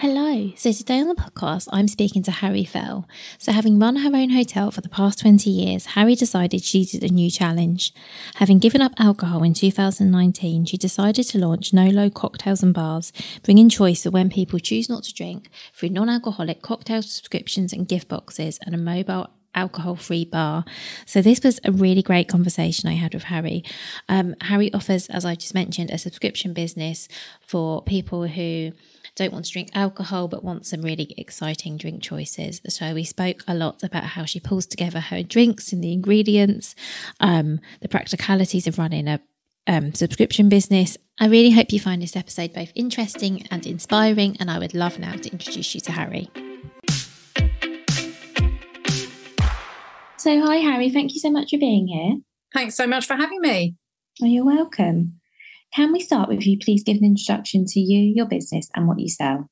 Hello. So today on the podcast, I'm speaking to Hari Fell. So, having run her own hotel for the past 20 years, Hari decided she needed a new challenge. Having given up alcohol in 2019, she decided to launch Nolo Cocktails and Bars, bringing choice for when people choose not to drink through non alcoholic cocktail subscriptions and gift boxes and a mobile alcohol free bar. So, this was a really great conversation I had with Hari. Um, Hari offers, as I just mentioned, a subscription business for people who don't want to drink alcohol but want some really exciting drink choices. So we spoke a lot about how she pulls together her drinks and the ingredients, um, the practicalities of running a um, subscription business. I really hope you find this episode both interesting and inspiring, and I would love now to introduce you to Hari. So, hi, Hari. Thank you so much for being here. Thanks so much for having me. Oh, you're welcome. Can we start with you please give an introduction to you, your business, and what you sell?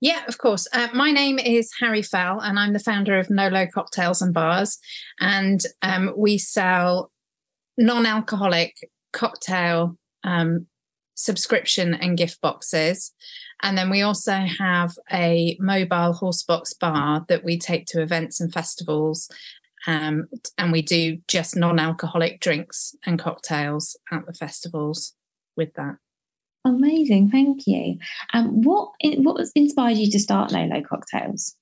Yeah, of course. Uh, my name is Hari Fell, and I'm the founder of Nolo Cocktails and Bars. And um, we sell non alcoholic cocktail um, subscription and gift boxes. And then we also have a mobile horsebox bar that we take to events and festivals um, and we do just non-alcoholic drinks and cocktails at the festivals with that. Amazing, thank you. Um, what what inspired you to start Nolo Cocktails?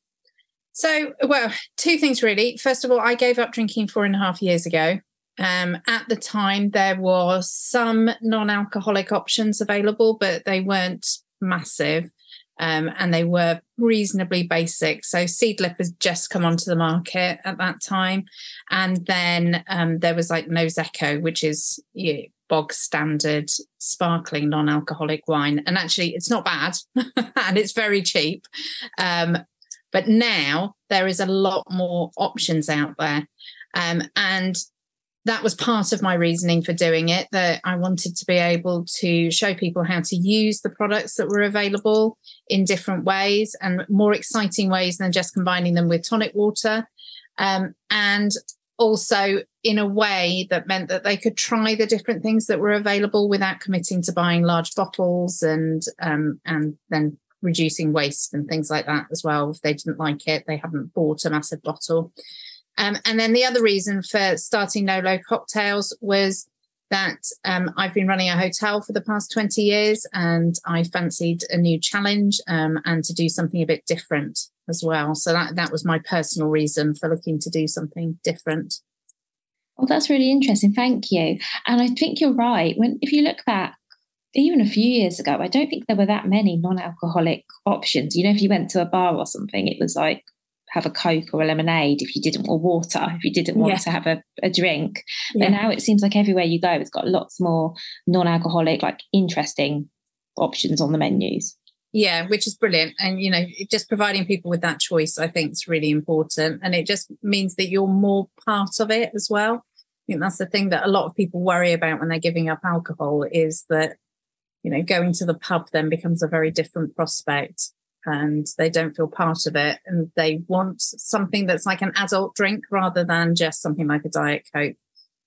So, well, two things really. First of all, I gave up drinking four and a half years ago. Um, at the time, there was some non-alcoholic options available, but they weren't massive um, and they were reasonably basic. So Seedlip has just come onto the market at that time, and then um, there was like Prosecco, which is you know, bog standard sparkling non-alcoholic wine, and actually it's not bad, and it's very cheap. Um, but now there is a lot more options out there. Um, and that was part of my reasoning for doing it that I wanted to be able to show people how to use the products that were available in different ways and more exciting ways than just combining them with tonic water. Um, and also in a way that meant that they could try the different things that were available without committing to buying large bottles and um, and then reducing waste and things like that as well. If they didn't like it, they haven't bought a massive bottle. Um, and then the other reason for starting Nolo Cocktails was that um, I've been running a hotel for the past 20 years and I fancied a new challenge um, and to do something a bit different as well. So that, that was my personal reason for looking to do something different. Well, that's really interesting. Thank you. And I think you're right. When if you look back even a few years ago, I don't think there were that many non-alcoholic options. You know, if you went to a bar or something, it was like have a Coke or a lemonade if you didn't, or water if you didn't want yeah. to have a, a drink. Yeah. But now it seems like everywhere you go, it's got lots more non alcoholic, like interesting options on the menus. Yeah, which is brilliant. And, you know, just providing people with that choice, I think is really important. And it just means that you're more part of it as well. I think that's the thing that a lot of people worry about when they're giving up alcohol is that, you know, going to the pub then becomes a very different prospect and they don't feel part of it and they want something that's like an adult drink rather than just something like a diet coke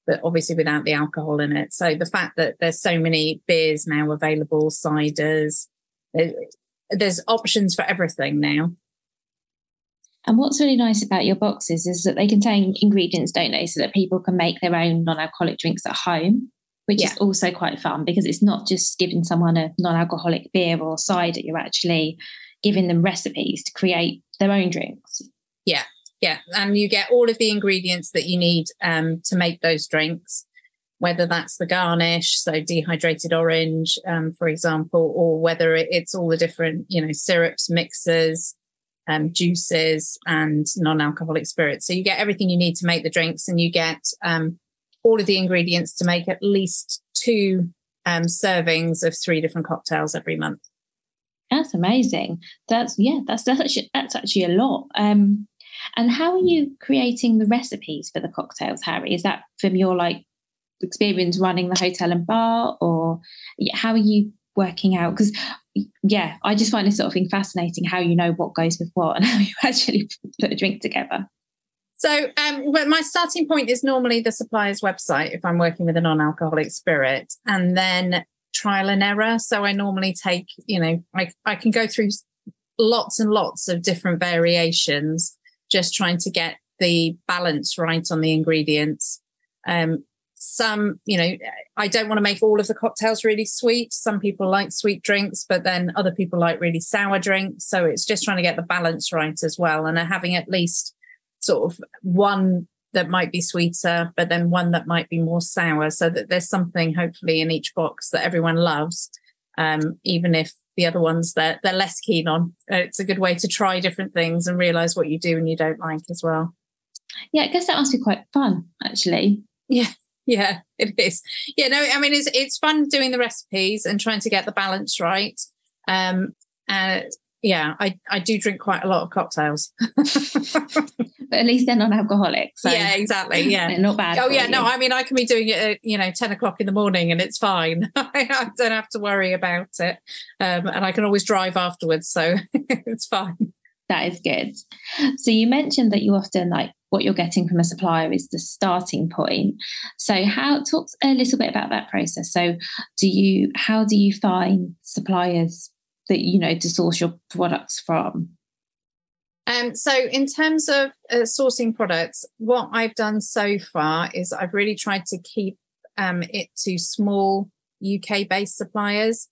but obviously without the alcohol in it. So the fact that there's so many beers now available, ciders, eh, there's options for everything now. And what's really nice about your boxes is that they contain ingredients, don't they, so that people can make their own non-alcoholic drinks at home, which yeah. is also quite fun because it's not just giving someone a non-alcoholic beer or cider. You're actually giving them recipes to create their own drinks. Yeah, yeah, and you get all of the ingredients that you need um, to make those drinks. Whether that's the garnish, so dehydrated orange, um, for example, or whether it's all the different, you know, syrups, mixers, um, juices and non-alcoholic spirits. So you get everything you need to make the drinks, and you get um, all of the ingredients to make at least two um, servings of three different cocktails every month. That's amazing. That's yeah. That's that's actually that's actually a lot. Um, and how are you creating the recipes for the cocktails, Hari? Is that from your like experience running the hotel and bar, or how are you working out? Because yeah, I just find this sort of thing fascinating how you know what goes with what and how you actually put a drink together. So, um, my starting point is normally the supplier's website if I'm working with a non alcoholic spirit, and then trial and error. So, I normally take, you know, I, I can go through lots and lots of different variations, just trying to get the balance right on the ingredients. Um, some, you know, I don't want to make all of the cocktails really sweet. Some people like sweet drinks, but then other people like really sour drinks. So it's just trying to get the balance right as well. And having at least sort of one that might be sweeter, but then one that might be more sour, so that there's something hopefully in each box that everyone loves, um, even if the other ones that they're, they're less keen on. It's a good way to try different things and realize what you do and you don't like as well. Yeah, I guess that must be quite fun, actually. Yeah, yeah, it is. Yeah, no, I mean it's it's fun doing the recipes and trying to get the balance right. Um, uh, yeah, I I do drink quite a lot of cocktails, but at least they're non-alcoholic. So yeah, exactly. Yeah, not bad. Oh yeah, you. no, I mean I can be doing it at you know ten o'clock in the morning and it's fine. I don't have to worry about it, um, and I can always drive afterwards, so it's fine. That is good. So you mentioned that you often like what you're getting from a supplier is the starting point. So how talk a little bit about that process. So do you how do you find suppliers that you know to source your products from? Um, so in terms of uh, sourcing products, what I've done so far is I've really tried to keep um, it to small UK based suppliers.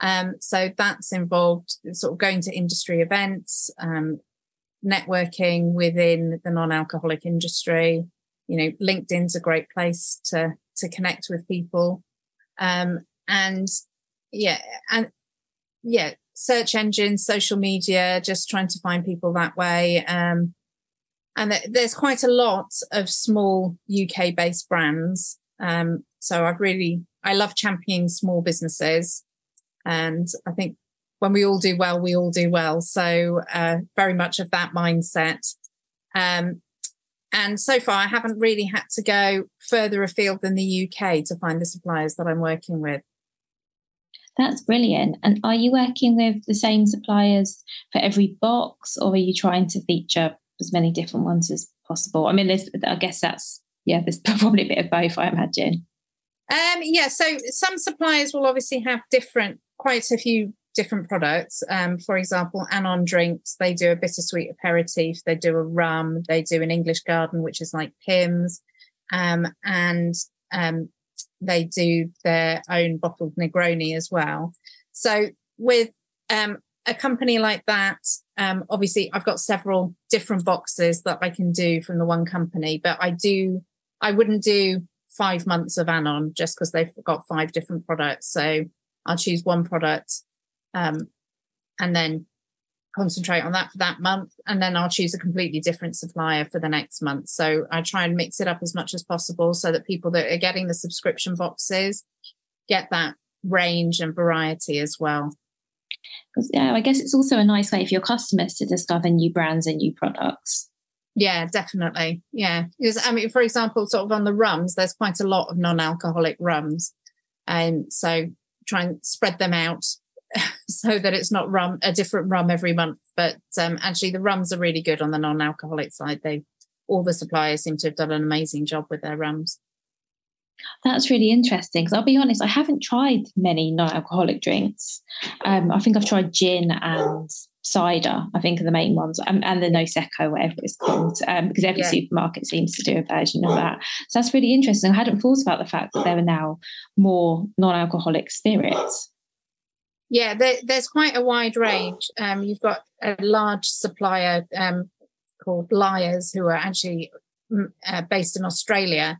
Um, so that's involved sort of going to industry events, um, networking within the non-alcoholic industry. You know, LinkedIn's a great place to to connect with people, um, and yeah, and yeah, search engines, social media, just trying to find people that way. Um, and th- there's quite a lot of small UK based brands. Um, so I've really, I love championing small businesses. And I think when we all do well, we all do well. So uh, very much of that mindset. Um, and so far, I haven't really had to go further afield than the UK to find the suppliers that I'm working with. That's brilliant. And are you working with the same suppliers for every box, or are you trying to feature as many different ones as possible? I mean, there's, I guess that's yeah, there's probably a bit of both, I imagine. Um, yeah, so some suppliers will obviously have different, quite a few different products. Um, for example, Anon Drinks, they do a bittersweet aperitif, they do a rum, they do an English Garden, which is like Pimm's. um, and um, they do their own bottled Negroni as well. So with um, a company like that, um, obviously I've got several different boxes that I can do from the one company, but I do, I wouldn't do five months of Anon just because they've got five different products. So I'll choose one product um, and then concentrate on that for that month and then I'll choose a completely different supplier for the next month. So I try and mix it up as much as possible so that people that are getting the subscription boxes get that range and variety as well. Yeah, I guess it's also a nice way for your customers to discover new brands and new products. Yeah, definitely. Yeah. Because I mean, for example, sort of on the rums, there's quite a lot of non-alcoholic rums. And so try and spread them out so that it's not rum a different rum every month. But um, actually, the rums are really good on the non-alcoholic side. They all the suppliers seem to have done an amazing job with their rums. That's really interesting because I'll be honest, I haven't tried many non-alcoholic drinks. Um, I think I've tried gin and cider. I think are the main ones, and, and the Noseko, whatever it's called, um, because every yeah. supermarket seems to do a version of that. So that's really interesting. I hadn't thought about the fact that there are now more non-alcoholic spirits. Yeah, there, there's quite a wide range. Um, you've got a large supplier um, called Lyre's, who are actually mm, uh, based in Australia,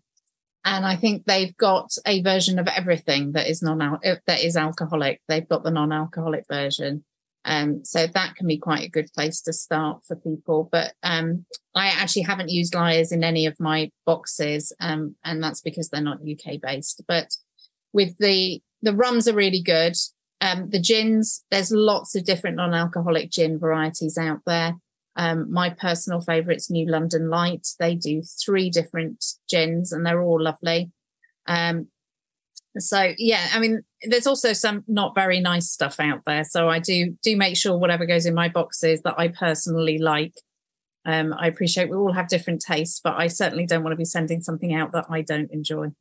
and I think they've got a version of everything that is non uh, that is alcoholic. They've got the non-alcoholic version, um, so that can be quite a good place to start for people. But um, I actually haven't used Lyre's in any of my boxes, um, and that's because they're not UK based. But with the the rums are really good. Um, the gins, there's lots of different non-alcoholic gin varieties out there. Um, my personal favourites, New London Light. They do three different gins, and they're all lovely. Um, so yeah, I mean, there's also some not very nice stuff out there. So I do do make sure whatever goes in my boxes that I personally like. Um, I appreciate we all have different tastes, but I certainly don't want to be sending something out that I don't enjoy.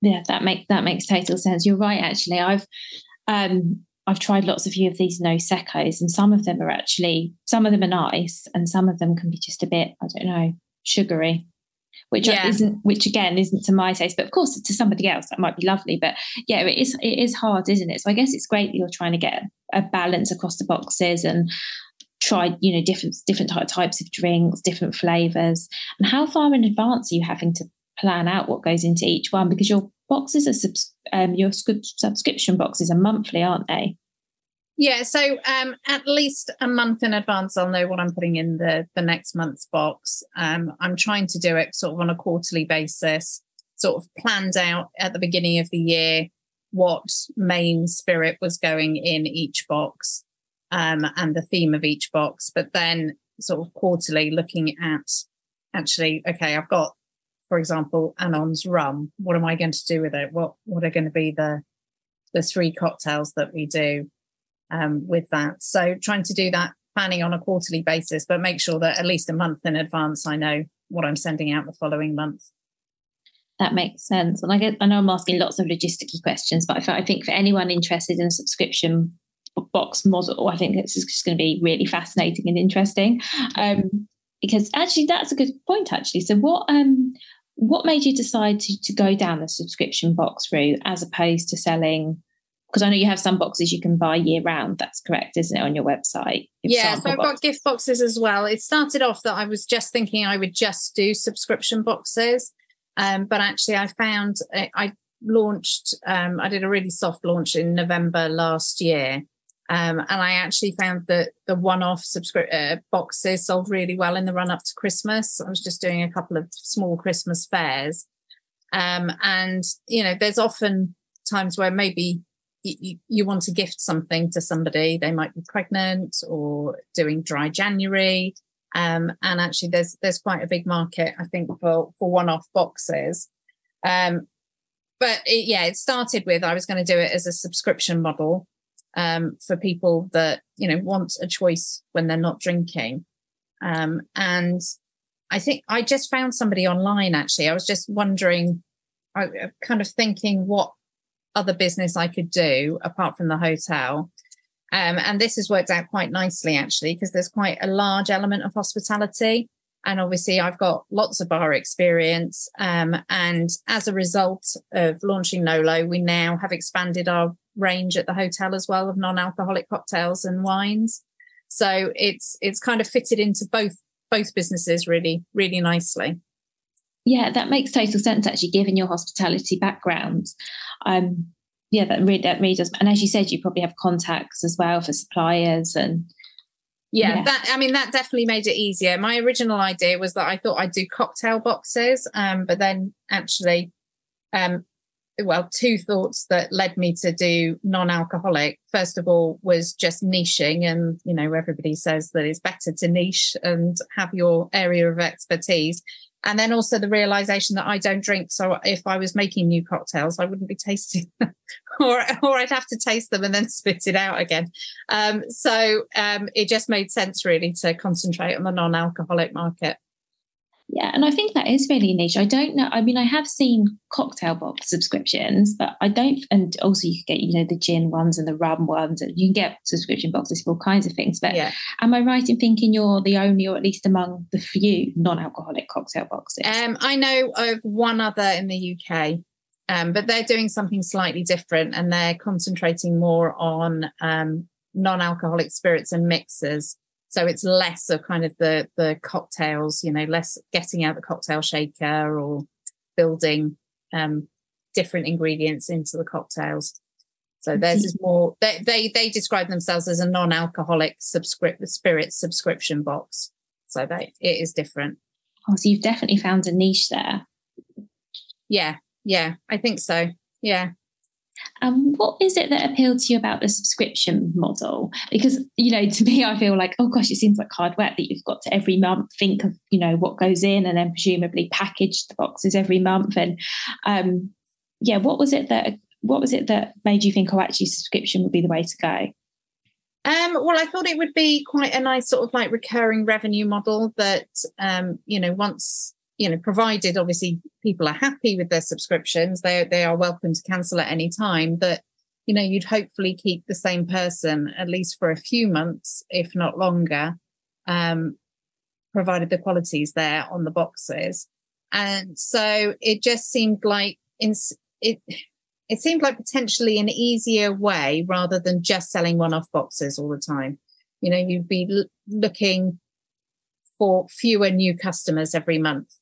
Yeah, that makes that makes total sense. You're right. Actually, I've um, I've tried lots of few of these Nosekos, and some of them are actually some of them are nice, and some of them can be just a bit I don't know sugary, which yeah. isn't which again isn't to my taste, but of course to somebody else that might be lovely. But yeah, it is it is hard, isn't it? So I guess it's great that you're trying to get a balance across the boxes and try you know different different types of drinks, different flavors, and how far in advance are you having to plan out what goes into each one because your boxes are subs- um, your subscription boxes are monthly, aren't they? Yeah, so um, at least a month in advance, I'll know what I'm putting in the the next month's box. Um, I'm trying to do it sort of on a quarterly basis, sort of planned out at the beginning of the year what main spirit was going in each box um, and the theme of each box, but then sort of quarterly looking at actually, okay, I've got for example, Anon's rum. What am I going to do with it? What what are going to be the the three cocktails that we do um, with that? So trying to do that planning on a quarterly basis, but make sure that at least a month in advance I know what I'm sending out the following month. That makes sense. And I get I know I'm asking lots of logisticy questions, but I think for anyone interested in a subscription box model, I think this is just going to be really fascinating and interesting. Um, because actually that's a good point actually so what um what made you decide to, to go down the subscription box route as opposed to selling because I know you have some boxes you can buy year round. That's correct, isn't it, on your website? Yeah, so I've boxes. got gift boxes as well. It started off that I was just thinking I would just do subscription boxes, um, but actually I found uh, I launched. Um, I did a really soft launch in November last year, um, and I actually found that the one-off subscription uh, boxes sold really well in the run-up to Christmas. I was just doing a couple of small Christmas fairs, um, and you know, there's often times where maybe you, you want to gift something to somebody. They might be pregnant or doing dry January, um, and actually, there's there's quite a big market, I think, for for one-off boxes. Um, but it, yeah, it started with I was going to do it as a subscription model um, for people that you know want a choice when they're not drinking. Um, and I think I just found somebody online. Actually, I was just wondering, I kind of thinking what other business I could do apart from the hotel. Um, and this has worked out quite nicely actually because there's quite a large element of hospitality and obviously i've got lots of bar experience um, and as a result of launching nolo we now have expanded our range at the hotel as well of non-alcoholic cocktails and wines. So it's it's kind of fitted into both both businesses really really nicely. Yeah, that makes total sense actually, given your hospitality background. Um, yeah, that really that really does. And as you said, you probably have contacts as well for suppliers and yeah, yeah, that I mean that definitely made it easier. My original idea was that I thought I'd do cocktail boxes, um, but then actually um, well, two thoughts that led me to do non-alcoholic. First of all, was just niching, and you know, everybody says that it's better to niche and have your area of expertise. And then also the realization that I don't drink, so if I was making new cocktails, I wouldn't be tasting them, or or I'd have to taste them and then spit it out again. Um, so um, it just made sense really to concentrate on the non-alcoholic market. Yeah, and I think that is really niche. I don't know. I mean, I have seen cocktail box subscriptions, but I don't. And also, you can get you know the gin ones and the rum ones, and you can get subscription boxes for all kinds of things. But yeah. am I right in thinking you're the only, or at least among the few, non-alcoholic cocktail boxes? Um, I know of one other in the UK, um, but they're doing something slightly different, and they're concentrating more on um, non-alcoholic spirits and mixers. So it's less of kind of the the cocktails, you know, less getting out the cocktail shaker or building um, different ingredients into the cocktails. So theirs is more they they, they describe themselves as a non-alcoholic subscript spirit subscription box. So they it is different. Oh, so you've definitely found a niche there. Yeah, yeah, I think so. Yeah. Um, what is it that appealed to you about the subscription model? Because, you know, to me, I feel like, oh gosh, it seems like hard work that you've got to every month think of, you know, what goes in and then presumably package the boxes every month. And um, yeah, what was it that what was it that made you think, oh, actually, subscription would be the way to go? Um, well, I thought it would be quite a nice sort of like recurring revenue model that, um, you know, once you know, provided obviously people are happy with their subscriptions, they they are welcome to cancel at any time. But you know, you'd hopefully keep the same person at least for a few months, if not longer, um, provided the quality's there on the boxes. And so it just seemed like in, it it seemed like potentially an easier way rather than just selling one-off boxes all the time. You know, you'd be l- looking for fewer new customers every month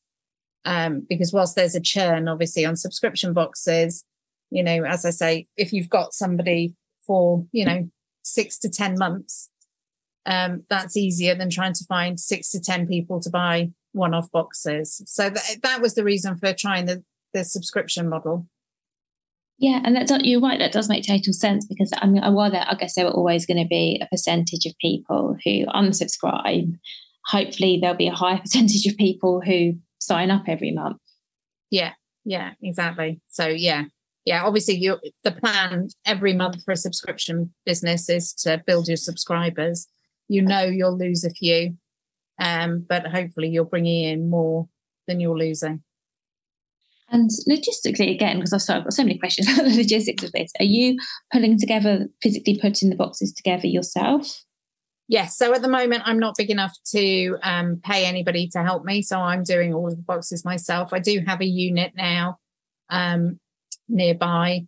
um, because whilst there's a churn, obviously, on subscription boxes, you know, as I say, if you've got somebody for, you know, six to 10 months, um, that's easier than trying to find six to 10 people to buy one off boxes. So th- that was the reason for trying the, the subscription model. Yeah, and that's you're right. That does make total sense because I mean, while there, I guess there are always going to be a percentage of people who unsubscribe. Hopefully, there'll be a higher percentage of people who sign up every month. Yeah, yeah, exactly. So yeah, yeah. Obviously, you the plan every month for a subscription business is to build your subscribers. You know you'll lose a few, um, but hopefully you're bringing in more than you're losing. And logistically, again, because I've got so many questions about the logistics of this, are you pulling together, physically putting the boxes together yourself? Yes. So at the moment, I'm not big enough to um, pay anybody to help me. So I'm doing all of the boxes myself. I do have a unit now um, nearby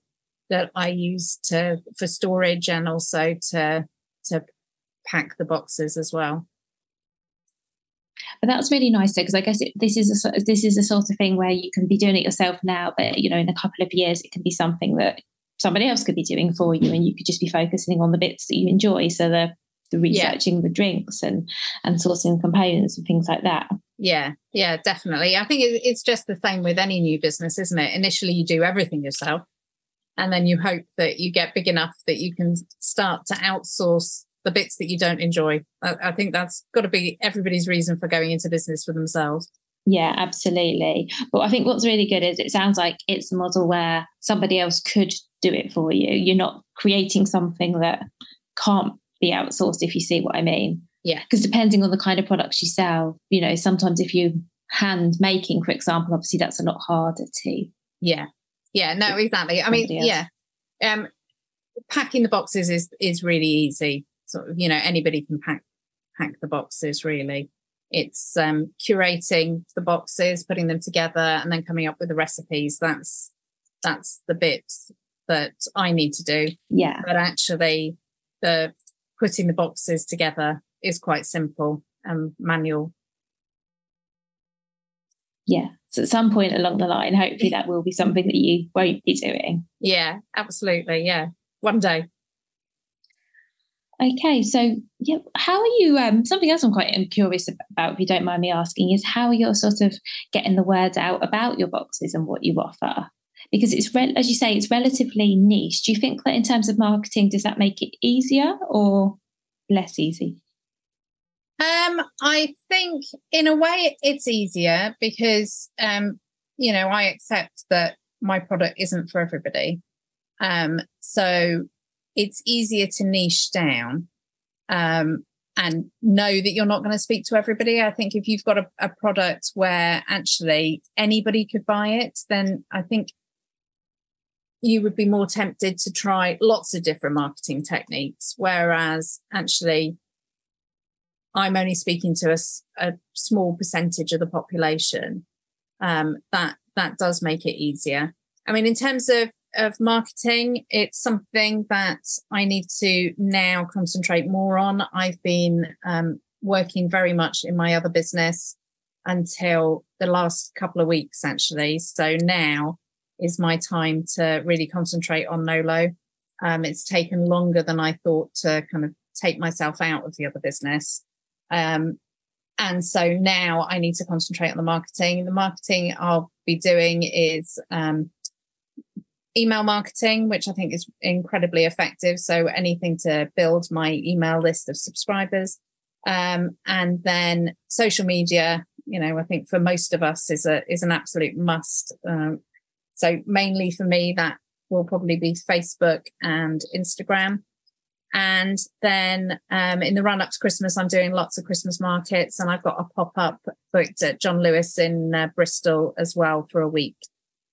that I use to for storage and also to to pack the boxes as well. But that's really nice though, because I guess it, this is a this is a sort of thing where you can be doing it yourself now, but you know, in a couple of years, it can be something that somebody else could be doing for you, and you could just be focusing on the bits that you enjoy. So the the researching yeah. the drinks and and sourcing components and things like that yeah yeah definitely i think it's just the same with any new business isn't it initially you do everything yourself and then you hope that you get big enough that you can start to outsource the bits that you don't enjoy i, I think that's got to be everybody's reason for going into business for themselves yeah, absolutely. But I think what's really good is it sounds like it's a model where somebody else could do it for you. You're not creating something that can't be outsourced if you see what I mean. Yeah. Because depending on the kind of products you sell, you know, sometimes if you hand making, for example, obviously that's a lot harder to. Yeah. Yeah. No, exactly. I mean, yeah. Um, packing the boxes is is really easy. Sort of, you know, anybody can pack pack the boxes. Really, it's um, curating the boxes, putting them together, and then coming up with the recipes. That's that's the bit that I need to do. Yeah. But actually, the putting the boxes together is quite simple and manual. Yeah. So at some point along the line, hopefully that will be something that you won't be doing. Yeah, absolutely. Yeah. One day. Okay, so yeah, how are you? Um, something else I'm quite curious about, if you don't mind me asking, is how you're sort of getting the word out about your boxes and what you offer because it's re- as you say it's relatively niche. Do you think that in terms of marketing does that make it easier or less easy? Um i think in a way it's easier because um you know i accept that my product isn't for everybody. Um so it's easier to niche down um and know that you're not going to speak to everybody. I think if you've got a, a product where actually anybody could buy it, then I think you would be more tempted to try lots of different marketing techniques. Whereas actually, I'm only speaking to a, a small percentage of the population. Um, that that does make it easier. I mean, in terms of of marketing, it's something that I need to now concentrate more on. I've been um, working very much in my other business until the last couple of weeks, actually. So now is my time to really concentrate on Nolo. Um, it's taken longer than I thought to kind of take myself out of the other business. Um, and so now I need to concentrate on the marketing. The marketing I'll be doing is um, email marketing, which I think is incredibly effective. So anything to build my email list of subscribers. Um, and then social media, you know, I think for most of us is a is an absolute must. Um, so mainly for me, that will probably be Facebook and Instagram. And then um, in the run up to Christmas, I'm doing lots of Christmas markets, and I've got a pop up booked at John Lewis in uh, Bristol as well for a week.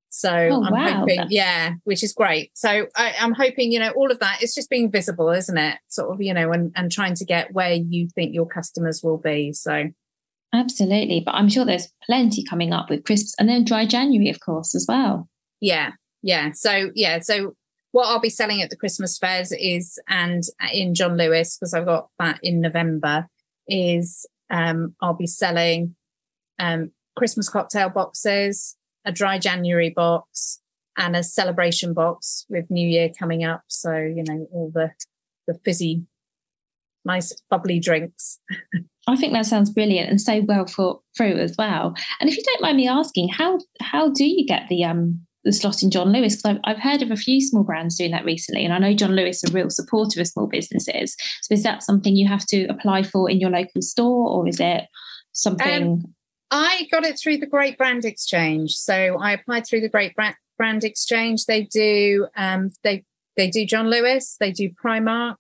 So oh, I'm wow. hoping, yeah, which is great. So I, am hoping, you know, all of that is just being visible, isn't it? Sort of, you know, and, and trying to get where you think your customers will be. So absolutely. But I'm sure there's plenty coming up with crisps and then dry January, of course, as well. Yeah. Yeah. So yeah. So what I'll be selling at the Christmas fairs is and in John Lewis, because I've got that in November, is um I'll be selling um Christmas cocktail boxes a dry January box and a celebration box with New Year coming up. So, you know, all the the fizzy, nice bubbly drinks. I think that sounds brilliant and so well thought through as well. And if you don't mind me asking, how how do you get the um the slot in John Lewis? Because I've, I've heard of a few small brands doing that recently, and I know John Lewis is a real supporter of small businesses. So is that something you have to apply for in your local store, or is it something? Um, I got it through the Great Brand Exchange. So I applied through the Great Brand Exchange. They do um, they they do John Lewis, they do Primark,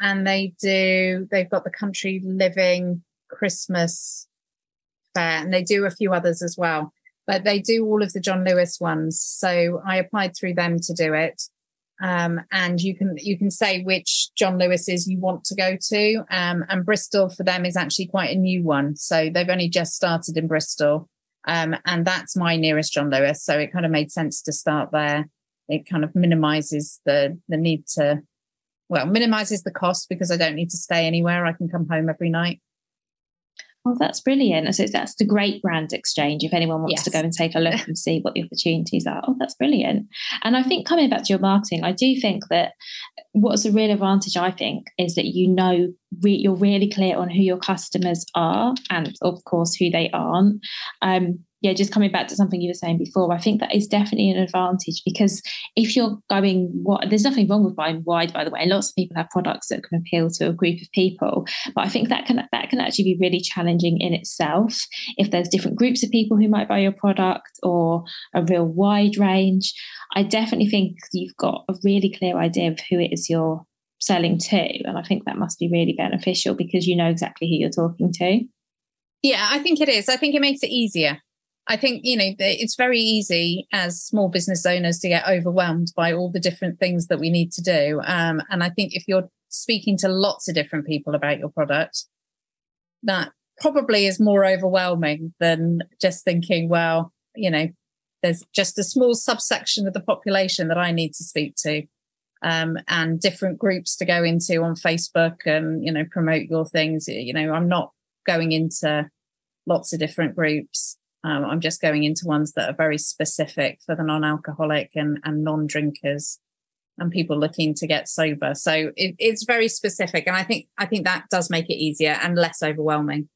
and they do they've got the Country Living Christmas fair, and they do a few others as well. But they do all of the John Lewis ones. So I applied through them to do it um, and you can you can say which John Lewis's you want to go to. Um, and Bristol for them is actually quite a new one, so they've only just started in Bristol, um, and that's my nearest John Lewis. So it kind of made sense to start there. It kind of minimises the the need to, well, minimises the cost because I don't need to stay anywhere. I can come home every night. Oh, that's brilliant. So that's the great brand exchange. If anyone wants yes. to go and take a look and see what the opportunities are. Oh, that's brilliant. And I think coming back to your marketing, I do think that what's a real advantage, I think, is that you know re- you're really clear on who your customers are and of course who they aren't. Um, yeah, just coming back to something you were saying before, I think that is definitely an advantage because if you're going, what there's nothing wrong with buying wide, by the way. Lots of people have products that can appeal to a group of people, but I think that can that can actually be really challenging in itself. If there's different groups of people who might buy your product or a real wide range, I definitely think you've got a really clear idea of who it is you're selling to, and I think that must be really beneficial because you know exactly who you're talking to. Yeah, I think it is. I think it makes it easier I think, you know, it's very easy as small business owners to get overwhelmed by all the different things that we need to do. Um, and I think if you're speaking to lots of different people about your product, that probably is more overwhelming than just thinking, well, you know, there's just a small subsection of the population that I need to speak to. Um, and different groups to go into on Facebook and you know promote your things. You know, I'm not going into lots of different groups. Um, I'm just going into ones that are very specific for the non-alcoholic and, and non-drinkers and people looking to get sober. So it, it's very specific, and I think I think that does make it easier and less overwhelming.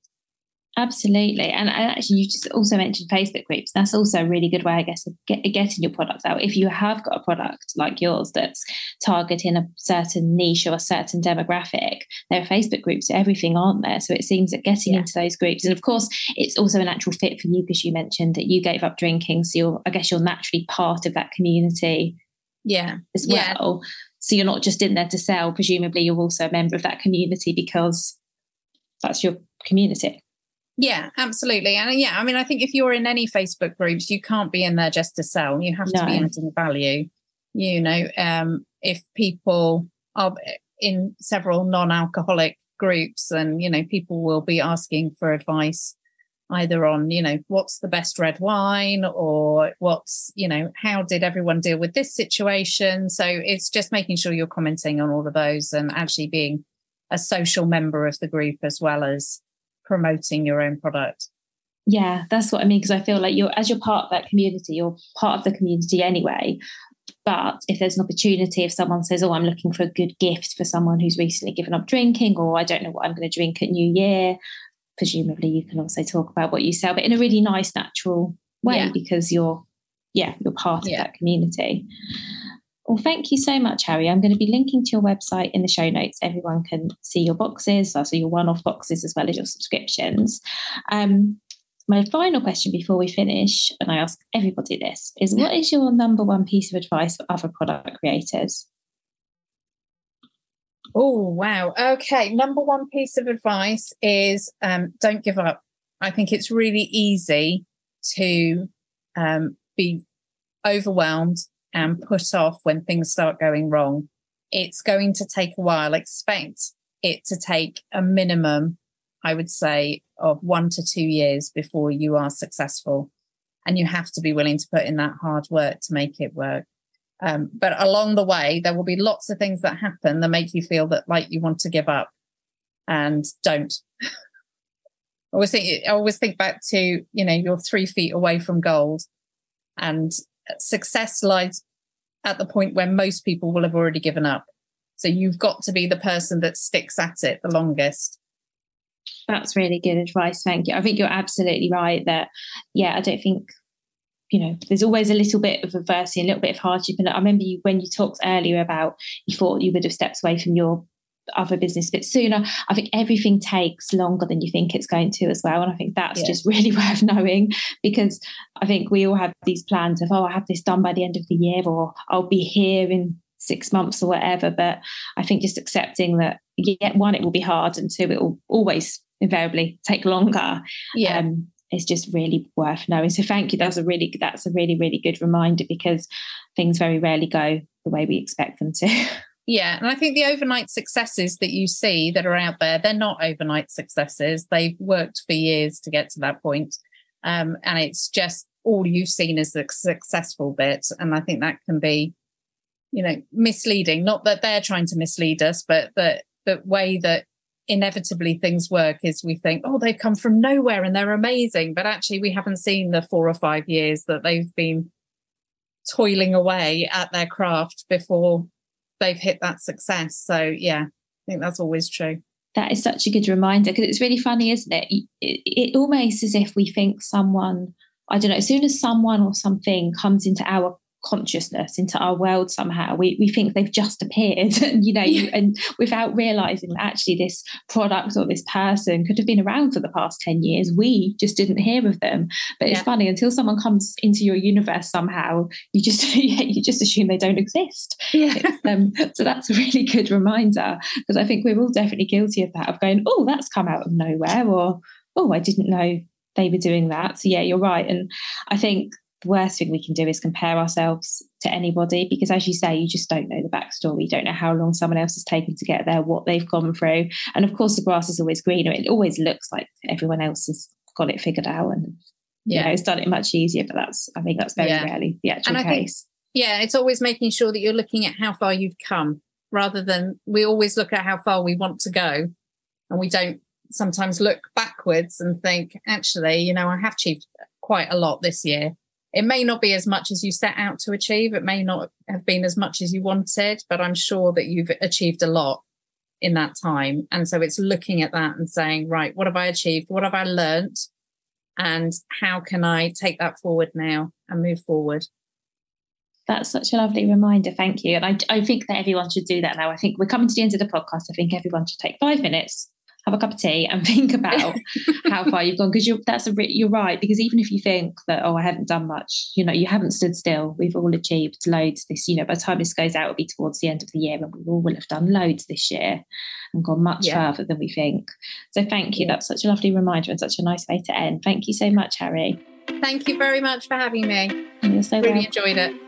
Absolutely. And actually, you just also mentioned Facebook groups. That's also a really good way, I guess, of get, getting your products out. If you have got a product like yours that's targeting a certain niche or a certain demographic, there are Facebook groups everything, aren't there? So it seems that getting yeah. into those groups, and of course, it's also a natural fit for you because you mentioned that you gave up drinking. So you're, I guess you're naturally part of that community yeah as well. Yeah. So you're not just in there to sell, presumably, you're also a member of that community because that's your community. Yeah, absolutely. And yeah, I mean, I think if you're in any Facebook groups, you can't be in there just to sell. You have no. to be adding value. You know, um, if people are in several non-alcoholic groups and you know people will be asking for advice either on you know what's the best red wine or what's you know how did everyone deal with this situation so it's just making sure you're commenting on all of those and actually being a social member of the group as well as promoting your own product yeah that's what i mean because i feel like you're as you're part of that community you're part of the community anyway but if there's an opportunity, if someone says, Oh, I'm looking for a good gift for someone who's recently given up drinking, or I don't know what I'm going to drink at New Year, presumably you can also talk about what you sell, but in a really nice, natural way yeah. because you're, yeah, you're part yeah. of that community. Well, thank you so much, Hari. I'm going to be linking to your website in the show notes. Everyone can see your boxes, also your one off boxes, as well as your subscriptions. Um, my final question before we finish, and I ask everybody this, is what is your number one piece of advice for other product creators? Oh, wow. Okay. Number one piece of advice is um, don't give up. I think it's really easy to um, be overwhelmed and put off when things start going wrong. It's going to take a while. Expect it to take a minimum I would say, of one to two years before you are successful. And you have to be willing to put in that hard work to make it work. Um, but along the way, there will be lots of things that happen that make you feel that like you want to give up and don't. I always think I always think back to, you know, you're three feet away from gold and success lies at the point where most people will have already given up. So you've got to be the person that sticks at it the longest that's really good advice. Thank you. I think you're absolutely right that, yeah, I don't think, you know, there's always a little bit of adversity, a little bit of hardship. And I remember you when you talked earlier about you thought you would have stepped away from your other business a bit sooner. I think everything takes longer than you think it's going to as well. And I think that's yeah. just really worth knowing because I think we all have these plans of, oh, I have this done by the end of the year or I'll be here in six months or whatever. But I think just accepting that, yeah, one, it will be hard and two, it will always invariably take longer. Yeah. Um, it's just really worth knowing. So thank you. That's a really that's a really really good reminder because things very rarely go the way we expect them to. Yeah, and I think the overnight successes that you see that are out there, they're not overnight successes. They've worked for years to get to that point. Um, and it's just all you've seen is the successful bit. And I think that can be, you know, misleading. Not that they're trying to mislead us, but the the way that inevitably things work is we think, oh, they've come from nowhere and they're amazing. But actually, we haven't seen the four or five years that they've been toiling away at their craft before they've hit that success. So, yeah, I think that's always true. That is such a good reminder because it's really funny, isn't it? it? It almost as if we think someone, I don't know, as soon as someone or something comes into our consciousness into our world somehow. We, we think they've just appeared you know yeah. and without realizing that actually this product or this person could have been around for the past 10 years we just didn't hear of them. But it's funny until someone comes into your universe somehow you just you just assume they don't exist. Yeah. Um, so that's a really good reminder because i think we're all definitely guilty of that of going oh that's come out of nowhere or oh i didn't know they were doing that. So yeah you're right and i think worst thing we can do is compare ourselves to anybody because as you say you just don't know the backstory. You don't know how long someone else has taken to get there what they've gone through. And of course the grass is always greener. It always looks like everyone else has got it figured out and yeah. you know it's done it much easier but that's i think that's very yeah. rarely the actual case think, yeah it's always making sure that you're looking at how far you've come rather than we always look at how far we want to go and we don't sometimes look backwards and think actually you know i have achieved quite a lot this year it may not be as much as you set out to achieve. It may not have been as much as you wanted, but I'm sure that you've achieved a lot in that time. And so it's looking at that and saying, right, what have I achieved? What have I learned? And how can I take that forward now and move forward? That's such a lovely reminder. Thank you. And I, I think that everyone should do that now. I think we're coming to the end of the podcast. I think everyone should take five minutes, have a cup of tea and think about how far you've gone. Because you're that's a you're right because even if you think that oh I haven't done much you know you haven't stood still we've all achieved loads this you know by the time this goes out it'll be towards the end of the year and we all will have done loads this year and gone much yeah. further than we think. So thank you yeah. that's such a lovely reminder and such a nice way to end. Thank you so much Hari. Thank you very much for having me. You're so really enjoyed it